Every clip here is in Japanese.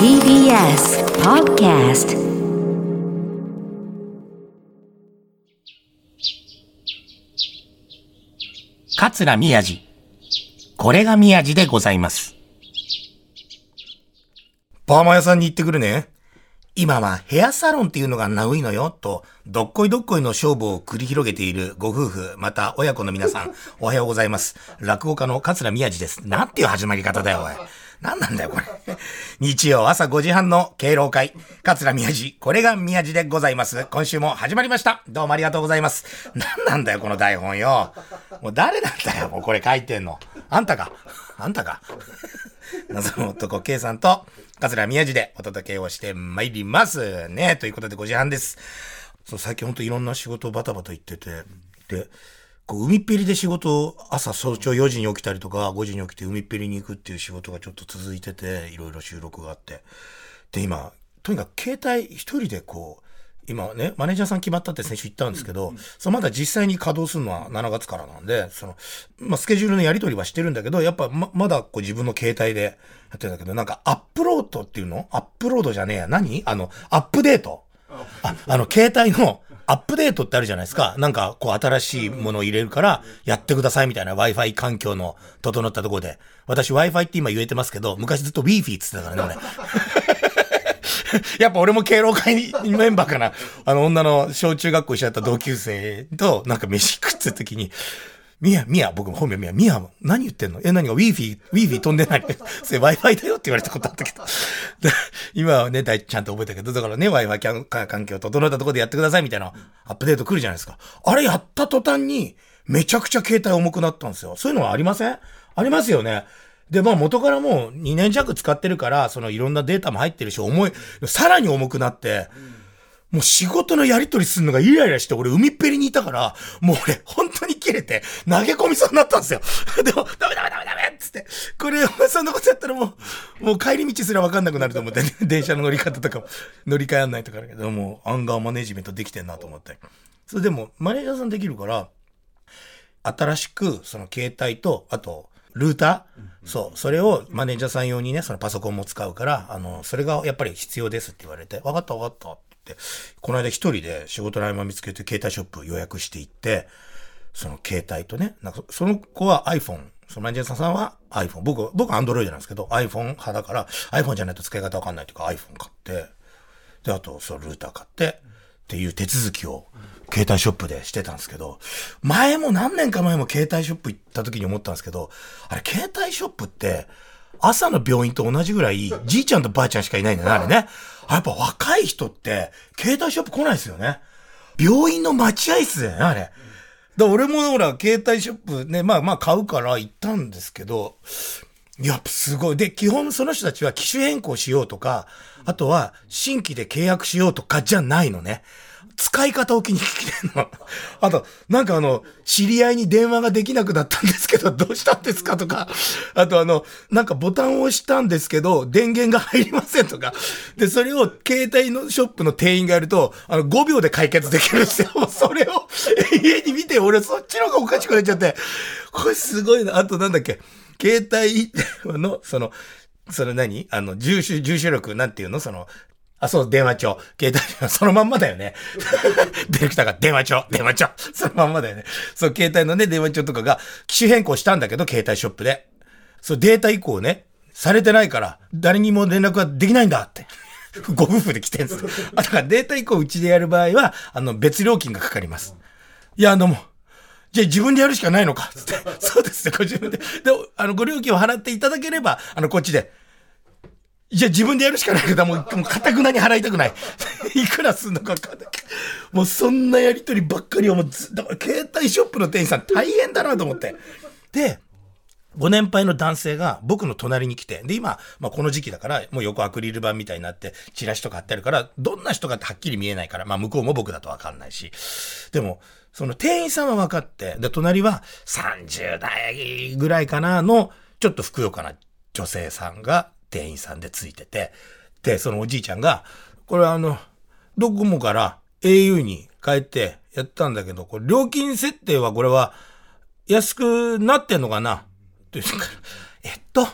TBS Podcast 桂宮治。これが宮治でございます。パーマ屋さんに行ってくるね。今はヘアサロンっていうのがナウいのよ、と、どっこいどっこいの勝負を繰り広げているご夫婦、また親子の皆さん、おはようございます。落語家の桂宮治です。なんていう始まり方だよ、おい。なんなんだよ、これ。日曜朝5時半の敬老会。桂宮治、これが宮治でございます。今週も始まりました。どうもありがとうございます。なんなんだよ、この台本よ。もう誰なんだよ、もうこれ書いてんの。あんたか。あんたか。謎の男 K さんと、桂宮治でお届けをしてまいります。ね。ということで5時半です。そう、最近ほんといろんな仕事バタバタ行ってて、で、こう海っぺりで仕事、朝早朝4時に起きたりとか、5時に起きて海っぺりに行くっていう仕事がちょっと続いてて、いろいろ収録があって。で、今、とにかく携帯一人でこう、今ね、マネージャーさん決まったって先週言ったんですけど、そのまだ実際に稼働するのは7月からなんで、その、まあ、スケジュールのやり取りはしてるんだけど、やっぱま、まだこう自分の携帯でやってるんだけど、なんかアップロードっていうの？アップロードじゃねえや。何？あの、アップデート。あ、あの、携帯のアップデートってあるじゃないですか。なんか、こう、新しいものを入れるから、やってくださいみたいな Wi-Fi 環境の整ったところで。私 Wi-Fi って今言えてますけど、昔ずっと Wi-Fi って言ってたからね、俺。やっぱ俺も敬老会メンバーかな。あの、女の小中学校一緒だった同級生と、なんか飯食ってた時に、ミヤ、ミヤ、僕も本名ミヤ、ミヤ、何言ってんの？え、何が？Wi-Fi、Wi-Fi 飛んでない それ Wi-Fi だよって言われたことあったけど。で 今はね、だいちゃんと覚えたけど、だからね、Wi-Fi 環境整ったところでやってくださいみたいなアップデート来るじゃないですか。あれやった途端に、めちゃくちゃ携帯重くなったんですよ。そういうのはありません？ありますよね。で、まあ元からもう2年弱使ってるから、そのいろんなデータも入ってるし、重い、さらに重くなって、もう仕事のやり取りするのがイライラして、俺海っぺりにいたから、もう俺本当に切れて投げ込みそうになったんですよ。でも、ダメダメダメダメっつって、これそんなことやったらもう、もう帰り道すらわかんなくなると思って、ね、電車の乗り方とかも。乗り換え案内とかだけど、もうアンガーマネジメントできてんなと思って。それでも、マネージャーさんできるから、新しく、その携帯と、あと、ルーター、そう、それをマネージャーさん用にね、そのパソコンも使うから、あの、それがやっぱり必要ですって言われて、わかったわかったって。言って、この間一人で仕事の合間見つけて携帯ショップ予約していって、その携帯とね、なんかその子は iPhone、そのマネージャーさんは iPhone、僕、僕は Android なんですけど、iPhone 派だから、iPhone じゃないと使い方わかんないというか iPhone 買って、で、あと、そのルーター買って、っていう手続きを、携帯ショップでしてたんですけど、前も何年か前も携帯ショップ行った時に思ったんですけど、あれ、携帯ショップって、朝の病院と同じぐらい、じいちゃんとばあちゃんしかいないんだよね、あれね。あやっぱ若い人って、携帯ショップ来ないですよね。病院の待合室だよね、あれ。だ俺もほら、携帯ショップね、まあまあ買うから行ったんですけど、やっぱすごい。で、基本その人たちは機種変更しようとか、あとは新規で契約しようとかじゃないのね。使い方を気に来てんの。あと、なんかあの、知り合いに電話ができなくなったんですけど、どうしたんですかとか、あとあの、なんかボタンを押したんですけど、電源が入りませんとか。で、それを携帯のショップの店員がやると、あの、5秒で解決できるんですよ。それを家に見て、俺そっちの方がおかしくなっちゃって、これすごいな。あとなんだっけ、携帯の、その、それ何？あの、住所、住所力、なんていうの？その、あ、そう、電話帳。携帯、そのまんまだよね。ディレクターが電話帳、電話帳。そのまんまだよね。そう、携帯のね、電話帳とかが、機種変更したんだけど、携帯ショップで。そう、データ移行ね、されてないから、誰にも連絡ができないんだって。ご夫婦で来てんすよ。あ、だからデータ移行うちでやる場合は、あの、別料金がかかります。いや、どうも。じゃあ自分でやるしかないのかつって。そうですね、ご自分で。で、あの、ご料金を払っていただければ、あの、こっちで。じゃあ自分でやるしかないけど、もう、もう、かたくなに払いたくない。いくらすんのかか。もう、そんなやりとりばっかりをもう、だから、携帯ショップの店員さん大変だなと思って。で、ご年配の男性が僕の隣に来て、で、今、まあ、この時期だから、もう横アクリル板みたいになって、チラシとか貼ってあるから、どんな人かってはっきり見えないから、まあ、向こうも僕だとわかんないし。でも、その店員さんは分かって、で、隣は30代ぐらいかなの、ちょっとふくよかな女性さんが店員さんでついてて、で、そのおじいちゃんが、これあの、ドコモから au に変えてやったんだけど、これ料金設定はこれは安くなってんのかな？って言うか、えっと、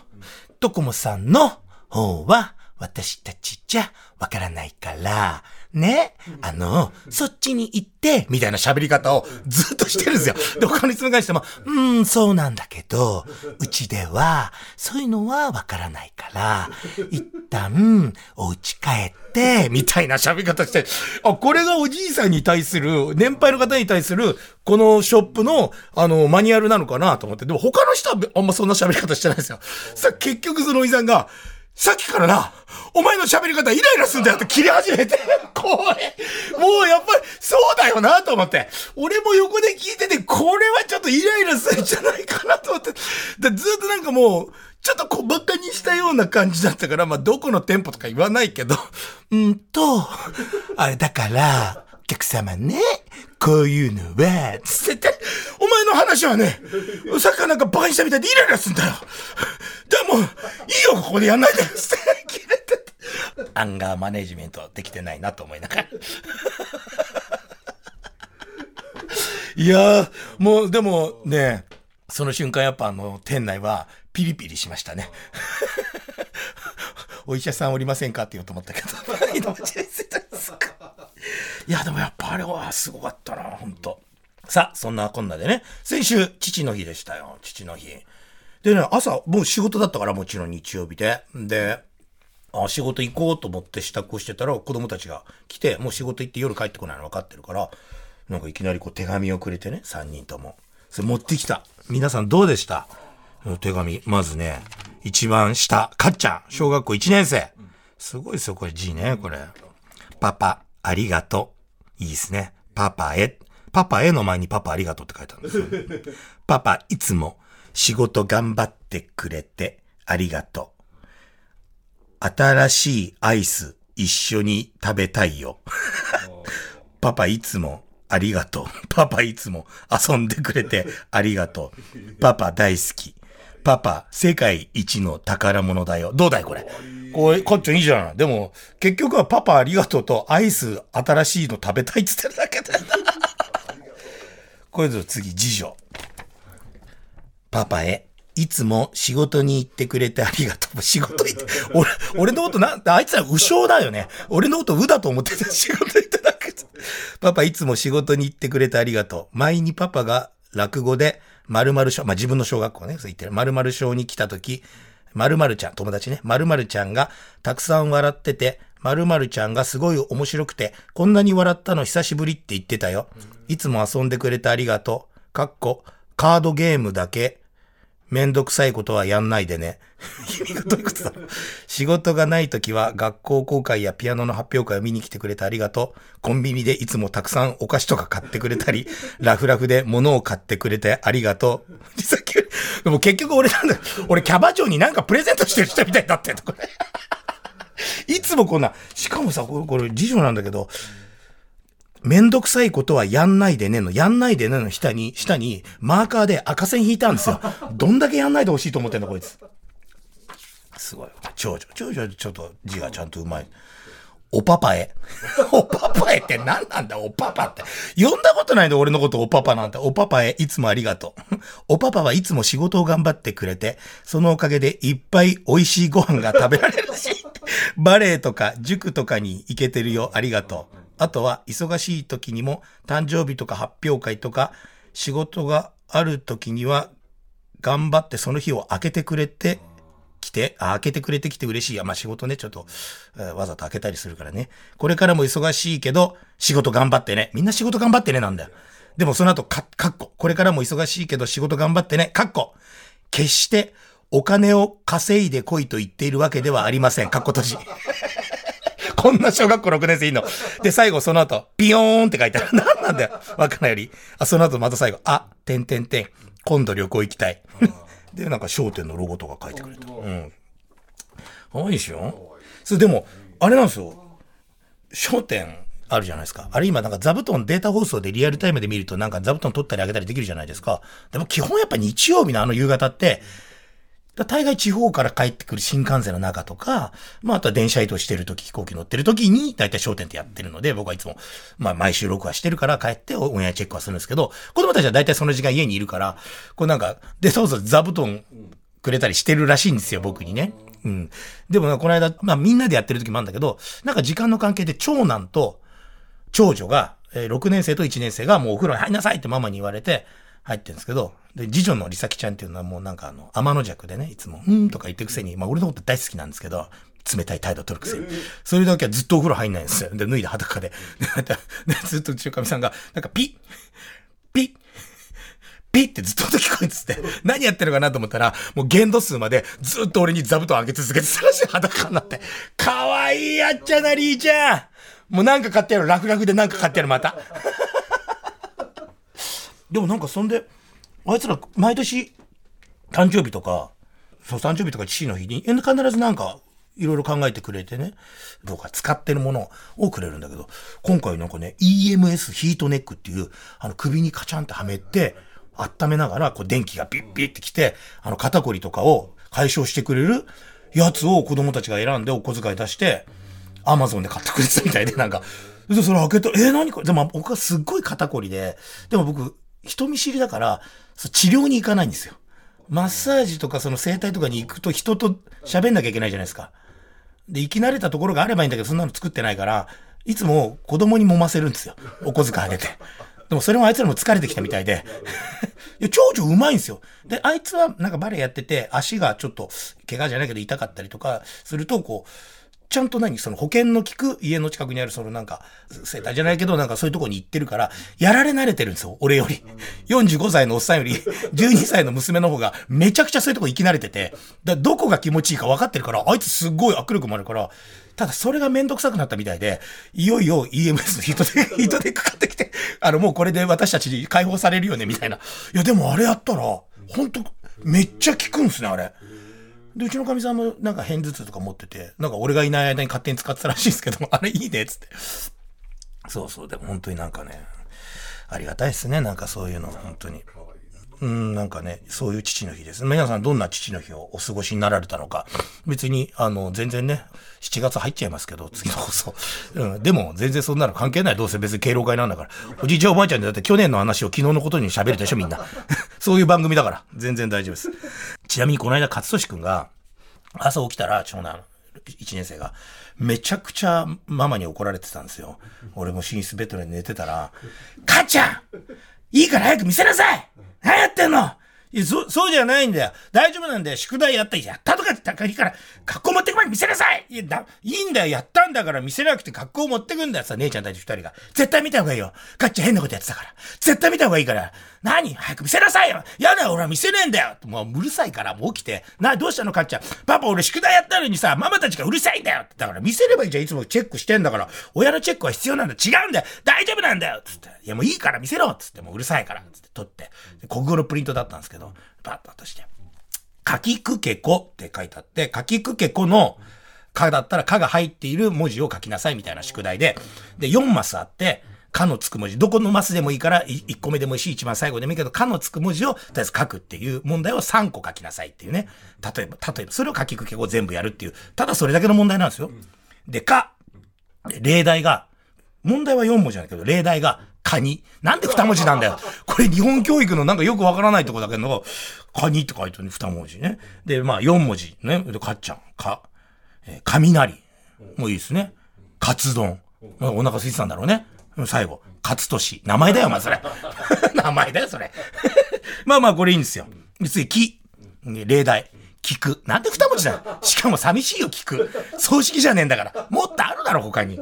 ドコモさんの方は私たちじゃわからないから、ね、あの、そっちに行って、みたいな喋り方をずっとしてるんですよ。で、他の質問返しても、うーん、そうなんだけど、うちでは、そういうのはわからないから、一旦、お家帰って、みたいな喋り方して、あ、これがおじいさんに対する、年配の方に対する、このショップの、あの、マニュアルなのかなと思って、でも他の人はあんまそんな喋り方してないですよ。さ、結局そのおじさんが、さっきからな、お前の喋り方イライラすんだよって切れ始めて、これ、もうやっぱりそうだよなと思って。俺も横で聞いてて、これはちょっとイライラするんじゃないかなと思って。でずっとなんかもう、ちょっと小馬鹿にしたような感じだったから、まあ、どこの店舗とか言わないけど、うんと、あれだから、客様ね、こういうのは、つって、お前の話はね、さっきからなんかバカにしたみたいでイライラすんだよ。でも、いいよ、ここでやんないで、つって、切れてアンガーマネジメントできてないなと思いながら。いやー、もう、でもね、その瞬間やっぱあの、店内はピリピリしましたね。お医者さんおりませんか？って言おうと思ったけど。いや、でもやっぱあれはすごかったな、ほんと。さあ、そんなこんなでね、先週、父の日でしたよ、父の日。でね、朝、もう仕事だったから、もちろん日曜日で。で、あ仕事行こうと思って支度をしてたら、子供たちが来て、もう仕事行って夜帰ってこないの分かってるから、なんかいきなりこう手紙をくれてね、3人とも。それ持ってきた。皆さんどうでした？手紙。まずね、一番下、かっちゃん、小学校1年生。すごいですよ、これ字ね、これ。パパ、ありがとう。いいですね。パパへ。パパへの前にパパありがとうって書いてあるんですよ。パパ、いつも仕事頑張ってくれてありがとう。新しいアイス一緒に食べたいよ。パパいつもありがとう。パパいつも遊んでくれてありがとう。パパ大好き。パパ世界一の宝物だよ。どうだいこれ？こう、こっちょいいじゃん。でも、結局はパパありがとうとアイス新しいの食べたいっつってるだけだよな。これぞ次、次女。パパへ、いつも仕事に行ってくれてありがとう。仕事行って、俺、俺のことなん、あいつら無償だよね。俺のことうだと思ってて仕事行ってなくて。パパいつも仕事に行ってくれてありがとう。前にパパが落語で〇〇小、まあ、自分の小学校ね、そう言ってる。〇〇小に来た時、〇〇ちゃん、友達ね、〇〇ちゃんがたくさん笑ってて、〇〇ちゃんがすごい面白くて、こんなに笑ったの久しぶりって言ってたよ。いつも遊んでくれてありがとう。かっこ、カードゲームだけめんどくさいことはやんないでね。意味がどういうことだ？ろう。仕事がない時は学校公開やピアノの発表会を見に来てくれてありがとう。コンビニでいつもたくさんお菓子とか買ってくれたり、ラフラフで物を買ってくれてありがとう。さっき、でも結局俺なんだ、俺キャバ嬢になんかプレゼントしてる人みたいになってんの、これ。いつもこんな、しかもさ、これ、これ次女なんだけど、めんどくさいことはやんないでねの、やんないでねの下に、下に、マーカーで赤線引いたんですよ。どんだけやんないでほしいと思ってんだ、こいつ。すごい。長女。長女ちょっと字がちゃんとうまい。おパパへ。おパパへって何なんだ、おパパって。呼んだことないんだ、俺のことおパパなんて。おパパへ、いつもありがとう。おパパはいつも仕事を頑張ってくれて、そのおかげでいっぱい美味しいご飯が食べられるし、バレエとか塾とかに行けてるよ、ありがとう。あとは忙しい時にも誕生日とか発表会とか仕事がある時には頑張ってその日を開けてくれてきて、開けてくれてきて嬉しい。や、まあ仕事ね、ちょっと、わざと開けたりするからね。これからも忙しいけど、仕事頑張ってね。みんな仕事頑張ってね、なんだよ。でもその後、か、かっこ。これからも忙しいけど仕事頑張ってね。かっこ。決してお金を稼いでこいと言っているわけではありません。かっこ閉じ。こんな小学校6年生いんの？で、最後その後、ピヨーンって書いてある。何なんだよ。わかんないより。あ、その後また最後、あ、てんてんてん。今度旅行行きたい。で、なんか商店のロゴとか書いてくれた。うん。可愛いでしょ？それでも、あれなんですよ。商店あるじゃないですか。あれ今なんか座布団データ放送でリアルタイムで見るとなんか座布団取ったりあげたりできるじゃないですか。でも基本やっぱ日曜日のあの夕方って、だ大概地方から帰ってくる新幹線の中とか、まああとは電車移動してる時、飛行機乗ってる時に大体商店ってやってるので、僕はいつも、まあ毎週録画してるから帰ってオンエアチェックはするんですけど、子供たちは大体その時間家にいるから、こうなんか、で、そうそう座布団くれたりしてるらしいんですよ、僕にね。うん。でも、この間、まあみんなでやってる時もあるんだけど、なんか時間の関係で長男と長女が、えー6年生と1年生がもうお風呂に入りなさいってママに言われて、入ってるんですけど、で、次女のりさきちゃんっていうのはもうなんかあの、天の弱でね、いつも、うんとか言ってるくせに、まあ俺のこと大好きなんですけど、冷たい態度取るくせに。それだけはずっとお風呂入んないんですよ。で、脱いで裸で。で、ずっとうちのかみさんが、なんかピッピッピッってずっと音聞こえてて、何やってるかなと思ったら、もう限度数までずっと俺に座布団上げ続けて、さらし裸になって、かわいいやっちゃな、りーちゃんもうなんか買ってやる、ラフラフでなんか買ってやる、また。でもなんかそんで、あいつら毎年、誕生日とか、そう、誕生日とか父の日に、必ずなんか、いろいろ考えてくれてね、僕が使ってるものをくれるんだけど、今回なんかね、EMS ヒートネックっていう、あの首にカチャンってはめて、温めながら、こう電気がピッピッってきて、あの肩こりとかを解消してくれるやつを子供たちが選んでお小遣い出して、アマゾンで買ってくれたみたいで、なんか、で、それ開けたら、えー、何これ？でも僕はすっごい肩こりで、でも僕、人見知りだから、治療に行かないんですよ。マッサージとかその整体とかに行くと人と喋んなきゃいけないじゃないですか。で、生き慣れたところがあればいいんだけど、そんなの作ってないから、いつも子供に揉ませるんですよ。お小遣いあげて。でもそれもあいつらも疲れてきたみたいで。いや、長女うまいんですよ。で、あいつはなんかバレエやってて、足がちょっと、怪我じゃないけど痛かったりとかすると、こう、ちゃんと何その保険の効く家の近くにあるそのなんか、生態じゃないけど、なんかそういうとこに行ってるから、やられ慣れてるんですよ、俺より。45歳のおっさんより、12歳の娘の方が、めちゃくちゃそういうとこ行き慣れてて、だどこが気持ちいいか分かってるから、あいつすっごい握力もあるから、ただそれがめんどくさくなったみたいで、いよいよ EMS ヒートで、ヒートでかかってきて、あのもうこれで私たちに解放されるよね、みたいな。いやでもあれやったら、本当めっちゃ効くんすね、あれ。で、うちのかみさんもなんか片頭痛とか持ってて、なんか俺がいない間に勝手に使ってたらしいですけども、あれいいね、っつって。そうそう、でも本当になんかね、ありがたいですね、なんかそういうの、本当に。うん、なんかね、そういう父の日です。皆さんどんな父の日をお過ごしになられたのか。別に、あの、全然ね、7月入っちゃいますけど、次の放送。うん、でも、全然そんなの関係ない。どうせ別に敬老会なんだから。おじいちゃんおばあちゃんでだって去年の話を昨日のことに喋るでしょ、みんな。そういう番組だから。全然大丈夫です。ちなみにこの間、勝利くんが、朝起きたら、長男、1年生が、めちゃくちゃママに怒られてたんですよ。俺も寝室ベッドで寝てたら、母ちゃんいいから早く見せなさい何やってんのいやそ、そうじゃないんだよ。大丈夫なんだよ。宿題やった。やったとかって言ったらいいから、学校持ってくまで見せなさいいや、だ、いいんだよ。やったんだから見せなくて学校持ってくんだよ。さ、姉ちゃんたち二人が。絶対見た方がいいよ。ガッチャ変なことやってたから。絶対見た方がいいから。何？早く見せなさいよやだよ、俺は見せねえんだよもううるさいから、もう起きて。な、どうしたの、かっちゃん？パパ、俺宿題やったのにさ、ママたちがうるさいんだよだから見せればいいじゃん。いつもチェックしてんだから。親のチェックは必要なんだ。違うんだよ大丈夫なんだよつって。いや、もういいから見せろつって。もううるさいから。つって取って。国語のプリントだったんですけど、パッと渡して。かきくけこって書いてあって、かきくけこの、かだったらかが入っている文字を書きなさいみたいな宿題で、で、4マスあって、かのつく文字、どこのマスでもいいから、1個目でもいいし、一番最後でもいいけど、かのつく文字を、とりあえず書くっていう問題を3個書きなさいっていうね。例えば、例えば、それを書きくけを全部やるっていう、ただそれだけの問題なんですよ。で、か、例題が、問題は4文字なんだけど、例題が、カニ。なんで2文字なんだよ。これ日本教育のなんかよくわからないとこだけど、カニって書いてるね、2文字ね。で、まあ4文字ね。で、かっちゃん、か、えー雷。もういいですね。カツ丼。まあお腹空いてたんだろうね。最後、カツトシ。名前だよ、まあ、それ。名前だよ、それ。まあまあ、これいいんですよ。次、木。例題。聞く。なんで二文字だよ。しかも寂しいよ、聞く。葬式じゃねえんだから。もっとあるだろ、他に。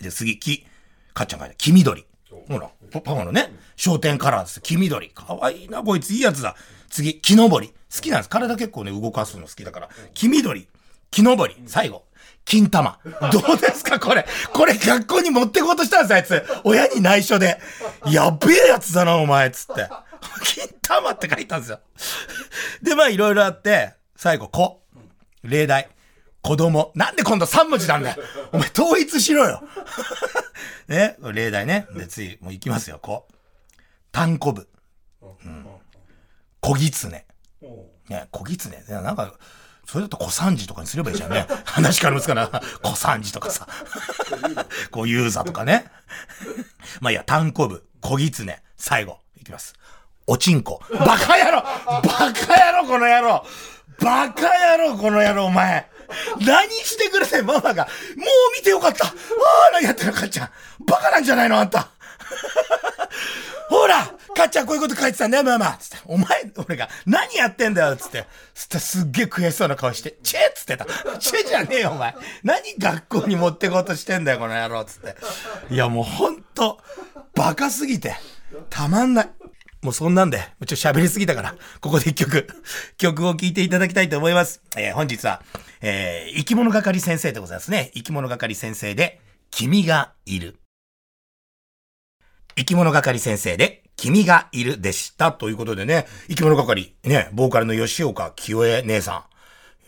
で、次、木。かっちゃんがね、黄緑。ほら、パパパのね、商店カラーです。黄緑。かわいいな、こいつ。いいやつだ。次、木登り。好きなんです。体結構ね、動かすの好きだから。黄緑。木登り。最後。金玉。どうですかこれ。これ学校に持ってこうとしたんです、あいつ。親に内緒で。やっべえやつだな、お前。つって。金玉って書いたんですよ。で、まあいろいろあって、最後、子。例題。子供。なんで今度3文字なんだよ。お前統一しろよ。ね、例題ね。で、次、もう行きますよ、子。単コブ。うん。小狐。ね、小狐。いやなんか、それだと小三治とかにすればいいじゃんね。話からむつかな。小三治とかさ。小遊三とかね。まあいいや、単コブ、小狐、最後。いきます。おちんこ。バカ野郎バカ野郎この野郎バカ野郎この野郎お前何してくれてんママが。もう見てよかったああ何やってるのかっちゃんバカなんじゃないのあんた ほらかっちゃんこういうこと書いてたんだよ、ママつって。お前、俺が、何やってんだよつって。つってすっげえ悔しそうな顔して、チェっつってた。チェじゃねえよ、お前。何学校に持ってこうとしてんだよ、この野郎つって。いや、もうほんと、バカすぎて、たまんない。もうそんなんで、ちょっと喋りすぎたから、ここで一曲、曲を聴いていただきたいと思います。えー本日は、えー生き物係先生でございますね。生き物係先生で、君がいる。生き物係先生で、君がいるでした。ということでね、生き物係、ね、ボーカルの吉岡清江姉さ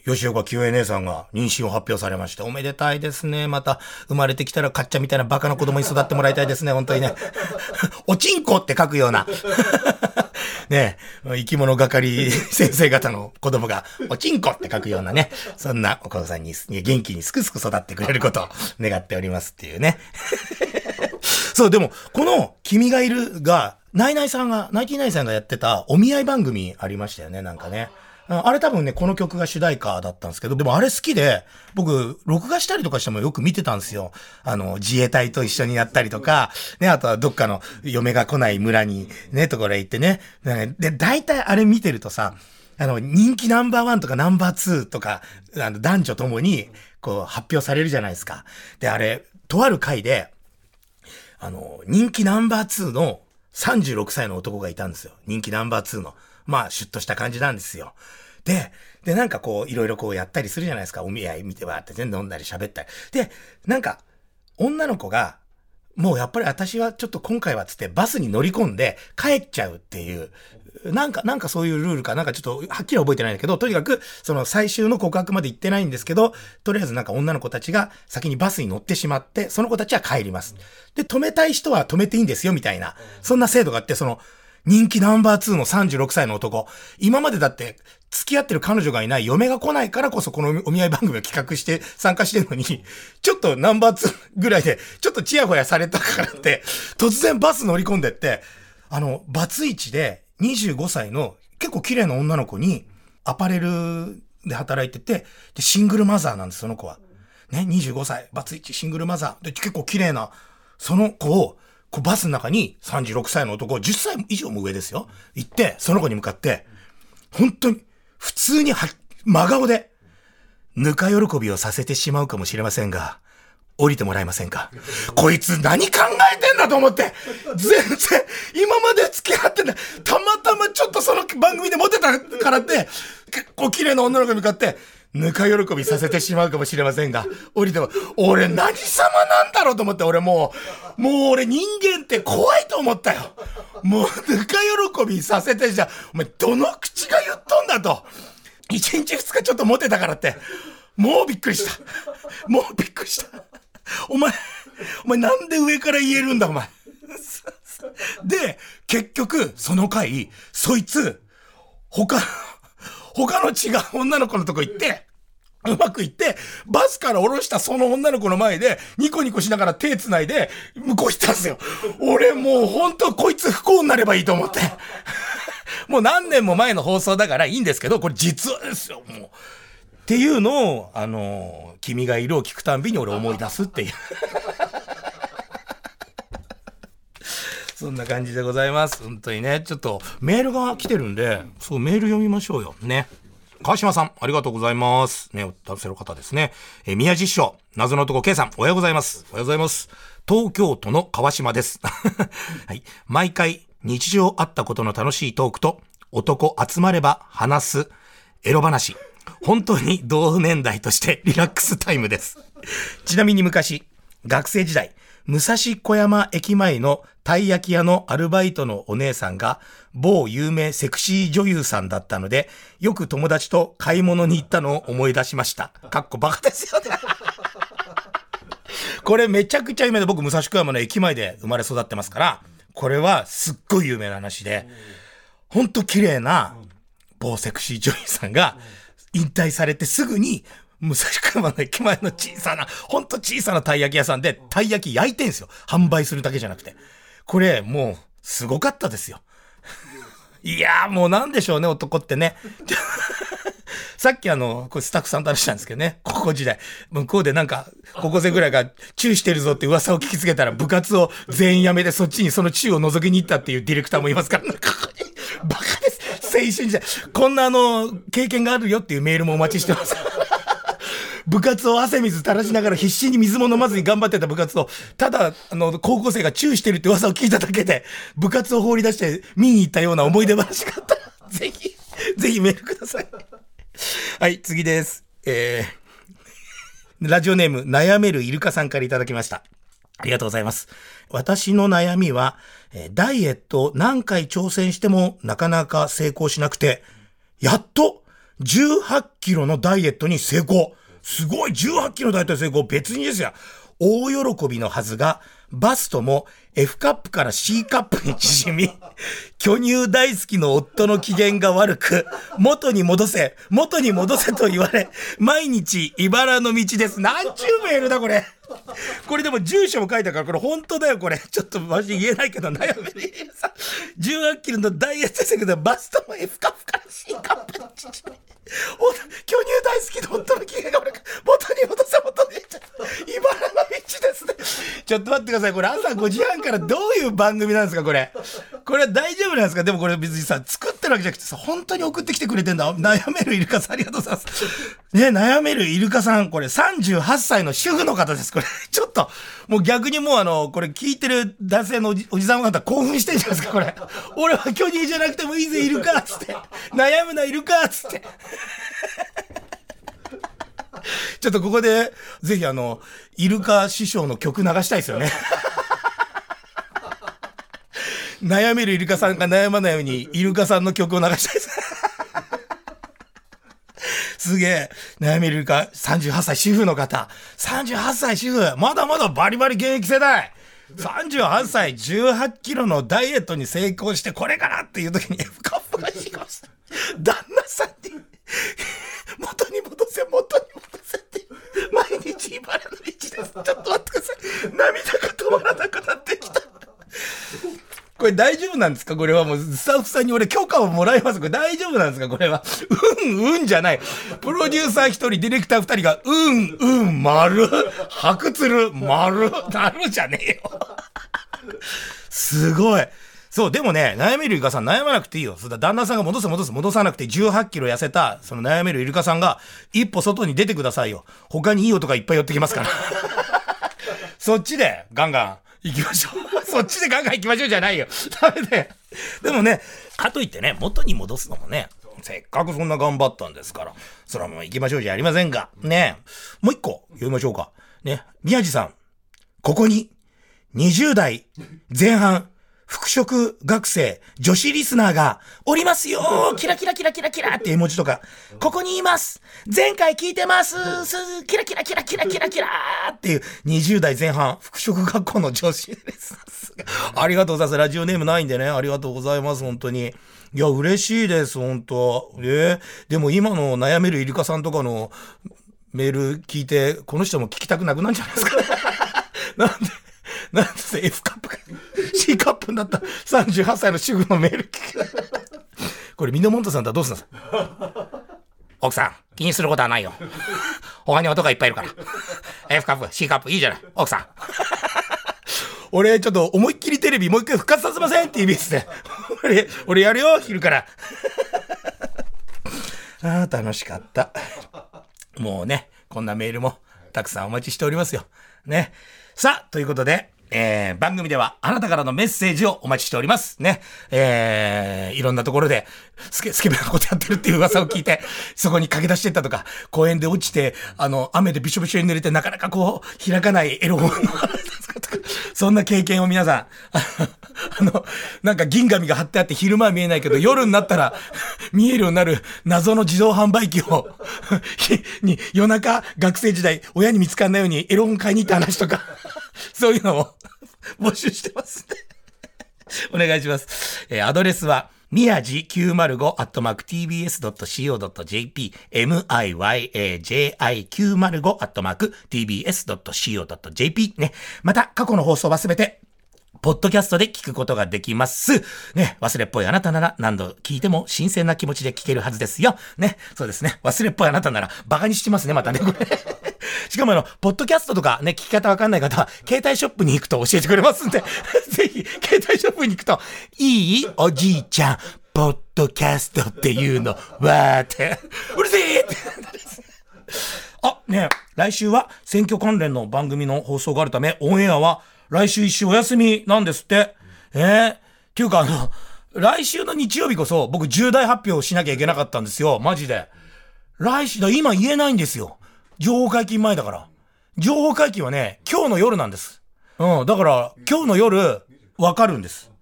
ん。吉岡清江姉さんが妊娠を発表されまして、おめでたいですね。また、生まれてきたらカッチャみたいなバカな子供に育ってもらいたいですね、本当にね。おちんこって書くような。ね生き物係先生方の子供が、おちんこって書くようなね、そんなお子さんに元気にすくすく育ってくれることを願っておりますっていうね。そう、でも、この、君がいるが、ナイナイさんが、ナイティナイさんがやってたお見合い番組ありましたよね、なんかね。あれ多分ね、この曲が主題歌だったんですけど、でもあれ好きで、僕、録画したりとかしてもよく見てたんですよ。あの、自衛隊と一緒にやったりとか、ね、あとはどっかの嫁が来ない村に、ね、ところへ行ってね。で、大体あれ見てるとさ、あの、人気ナンバーワンとかナンバーツーとか、あの、男女ともに、こう、発表されるじゃないですか。で、あれ、とある回で、あの、人気ナンバー2の36歳の男がいたんですよ。人気ナンバー2の。まあ、シュッとした感じなんですよ。で、で、なんかこう、いろいろこうやったりするじゃないですか。お見合い見てわって全然飲んだり喋ったり。で、なんか、女の子が、もうやっぱり私はちょっと今回はつってバスに乗り込んで帰っちゃうっていう、なんか、なんかそういうルールかなんかちょっとはっきり覚えてないんだけど、とにかくその最終の告白まで行ってないんですけど、とりあえずなんか女の子たちが先にバスに乗ってしまって、その子たちは帰ります。で、止めたい人は止めていいんですよみたいな、そんな制度があって、その、人気ナンバー2の36歳の男。今までだって、付き合ってる彼女がいない嫁が来ないからこそこのお見合い番組を企画して参加してるのに、ちょっとナンバー2ぐらいで、ちょっとチヤホヤされたからって、突然バス乗り込んでって、あの、バツイチで25歳の結構綺麗な女の子に、アパレルで働いてて、で、シングルマザーなんです、その子は。ね、25歳、バツイチシングルマザー。で、結構綺麗な、その子を、こうバスの中に36歳の男、10歳以上も上ですよ。行って、その子に向かって、本当に、普通には、真顔で、ぬか喜びをさせてしまうかもしれませんが、降りてもらえませんか？こいつ何考えてんだと思って、全然、今まで付き合ってない。たまたまちょっとその番組でモテたからって、結構綺麗な女の子に向かって、ぬか喜びさせてしまうかもしれませんが、降りても、俺何様なんだろうと思って、俺もう、もう俺人間って怖いと思ったよ。もう、ぬか喜びさせてじゃ、お前どの口が言っとんだと。一日二日ちょっとモテたからって、もうびっくりした。もうびっくりした。お前、お前なんで上から言えるんだ、お前。で、結局、その回、そいつ、他、他の違う女の子のとこ行って、うまくいって、バスから降ろしたその女の子の前で、ニコニコしながら手繋いで、向こう行ったんですよ。俺もう本当こいつ不幸になればいいと思って。もう何年も前の放送だからいいんですけど、これ実話ですよ、もう。っていうのを、あの、君がいるを聞くたんびに俺思い出すっていう。そんな感じでございます。本当にね。ちょっとメールが来てるんで、そう、メール読みましょうよ。ね。川島さん、ありがとうございます。ね、男性の方ですね。え宮地師匠、謎の男 K さん、おはようございます。おはようございます。東京都の川島です。はい。毎回、日常あったことの楽しいトークと、男集まれば話す、エロ話。本当に同年代としてリラックスタイムです。ちなみに昔、学生時代、武蔵小山駅前のたい焼き屋のアルバイトのお姉さんが某有名セクシー女優さんだったので、よく友達と買い物に行ったのを思い出しました。かっこバカですよね。これめちゃくちゃ有名で、僕武蔵小山の駅前で生まれ育ってますから、これはすっごい有名な話で、ほんと綺麗な某セクシー女優さんが引退されてすぐに武蔵小山の駅前の小さな、ほんと小さなたい焼き屋さんで、たい焼き焼いてんすよ。販売するだけじゃなくて。これ、もう、すごかったですよ。いやーもうなんでしょうね、男ってね。さっきあの、これスタッフさんと話したんですけどね、高校時代。向こうでなんか、高校生ぐらいがチューしてるぞって噂を聞きつけたら、部活を全員辞めてそっちにそのチューを覗きに行ったっていうディレクターもいますから、ね、バカです。青春時代。こんなあの、経験があるよっていうメールもお待ちしてます。部活を汗水垂らしながら必死に水も飲まずに頑張ってた部活と、ただ、あの、高校生がチューしてるって噂を聞いただけで、部活を放り出して見に行ったような思い出話があったら、ぜひ、ぜひメールください。はい、次です。えー、ラジオネーム、悩めるイルカさんからいただきました。ありがとうございます。私の悩みは、ダイエット何回挑戦してもなかなか成功しなくて、やっと18キロのダイエットに成功。すごい !18 キロ大体成功別にですよ。大喜びのはずが、バストも F カップから C カップに縮み、巨乳大好きの夫の機嫌が悪く、元に戻せ、元に戻せと言われ、毎日茨の道です。なんちゅうメールだこれ。これでも住所も書いたから、これ本当だよ、これ。ちょっとマジ言えないけど、悩めるさ。18キロのダイエットセクでバストも F カップから C カップに縮み。巨乳大好きな夫の機嫌が悪く、元に戻せ、ちょっと待ってください。これ朝5時半からどういう番組なんですか、これ。これは大丈夫なんですか？でもこれ別にさ、作ってるわけじゃなくてさ、本当に送ってきてくれてんだ。悩めるイルカさん、ありがとうございます。ね、悩めるイルカさん、これ38歳の主婦の方です。これ、ちょっと、もう逆にもうあの、これ聞いてる男性のおじおじさん方興奮してんじゃないですか、これ。俺は巨乳じゃなくてもいいぜ、イルカつって。悩むな、イルカつって。ちょっとここで、ぜひあの、イルカ師匠の曲流したいですよね。悩めるイルカさんが悩まないように、イルカさんの曲を流したいです。すげえ。悩めるイルカ、38歳主婦の方。38歳主婦。まだまだバリバリ現役世代。38歳18キロのダイエットに成功してこれからっていう時に F カップがしました。旦那さんに元に戻せ、元に戻せって、毎日茨の道です。ちょっと待ってください。涙が止まらなくなってきた。これ大丈夫なんですか？これはもうスタッフさんに俺許可をもらいます。これ大丈夫なんですか？これは。うん、うんじゃない。プロデューサー一人、ディレクター二人が、うん、うん、丸。白鶴、丸。なるじゃねえよ。すごい。そう、でもね、悩めるイルカさん悩まなくていいよ。そうだ、旦那さんが戻す戻す戻さなくて18キロ痩せた、その悩めるイルカさんが、一歩外に出てくださいよ。他にいい音がいっぱい寄ってきますから。そっちで、ガンガン行きましょう。そっちでガンガン行きましょうじゃないよ。ダメで。でもね、かといってね、元に戻すのもね、せっかくそんな頑張ったんですから、それはもう行きましょうじゃありませんか。ねもう一個読みましょうか。ね、宮地さん。ここに、20代前半、復職学生、女子リスナーがおりますよ。キラキラキラキラキラって絵文字とか、ここにいます。前回聞いてます。すキラキラキラキラキラキラっていう20代前半、復職学校の女子リスナー。ありがとうございます。ラジオネームないんでね、ありがとうございます、本当に。いや、嬉しいです、本当。えー、でも今の悩めるイルカさんとかのメール聞いて、この人も聞きたくなくなるんじゃないですか。なんでなんで F カップか。C カップになった38歳の主婦のメール聞く。これ、ミノモンタさんとはどうすんの 奥さん、気にすることはないよ。他に男がいっぱいいるから。F カップ、C カップ、いいじゃない。奥さん。俺、ちょっと思いっきりテレビもう一回復活させません？っていう意味で。俺、俺やるよ、昼から。ああ、楽しかった。もうね、こんなメールもたくさんお待ちしておりますよ。ね。さあ、ということで、えー、番組ではあなたからのメッセージをお待ちしております。ね。えー、いろんなところで、スケ、スケベなことやってるっていう噂を聞いて、そこに駆け出してったとか、公園で落ちて、あの、雨でびしょびしょに濡れてなかなかこう、開かないエロ本の話とか、そんな経験を皆さん、あの、なんか銀紙が貼ってあって昼間は見えないけど、夜になったら 見えるようになる謎の自動販売機をに、夜中、学生時代、親に見つかんないようにエロ本買いに行った話とか、そういうのを 募集してますんで お願いします。えーアドレスは、みやじ905アットマーク tbs.co.jp miyaji905 アットマーク tbs.co.jp ね。また、過去の放送はすべて、ポッドキャストで聞くことができます。ね、忘れっぽいあなたなら何度聞いても新鮮な気持ちで聞けるはずですよ。ね、そうですね。忘れっぽいあなたならバカにしてますね、またね、しかもあの、ポッドキャストとかね、聞き方わかんない方は、携帯ショップに行くと教えてくれますんで、ぜひ、携帯ショップに行くと、いいおじいちゃん、ポッドキャストっていうの、わーって、うるせえって。あ、ね来週は選挙関連の番組の放送があるため、オンエアは来週一週お休みなんですって。えー、っていうかあの、来週の日曜日こそ僕重大発表しなきゃいけなかったんですよ。マジで。来週だ、今言えないんですよ。情報解禁前だから。情報解禁はね、今日の夜なんです。うん、だから、今日の夜、わかるんです。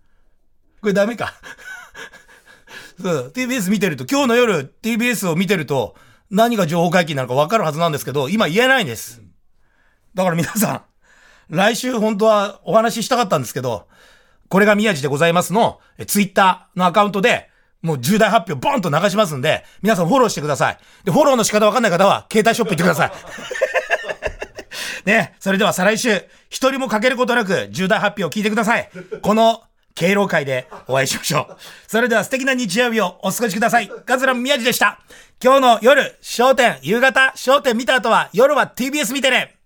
これダメか。そ う、TBS 見てると、今日の夜 TBS を見てると、何が情報解禁なのか分かるはずなんですけど、今言えないんです。だから皆さん、来週本当はお話ししたかったんですけど、これが宮地でございますの、ツイッターのアカウントで、もう重大発表ボンと流しますんで、皆さんフォローしてください。で、フォローの仕方わかんない方は、携帯ショップ行ってください。ね、それでは再来週、一人も欠けることなく重大発表を聞いてください。この、敬老会でお会いしましょう。それでは素敵な日曜日をお過ごしください。ガズラ宮地でした。今日の夜、商店、夕方、商店見た後は、夜は TBS 見てね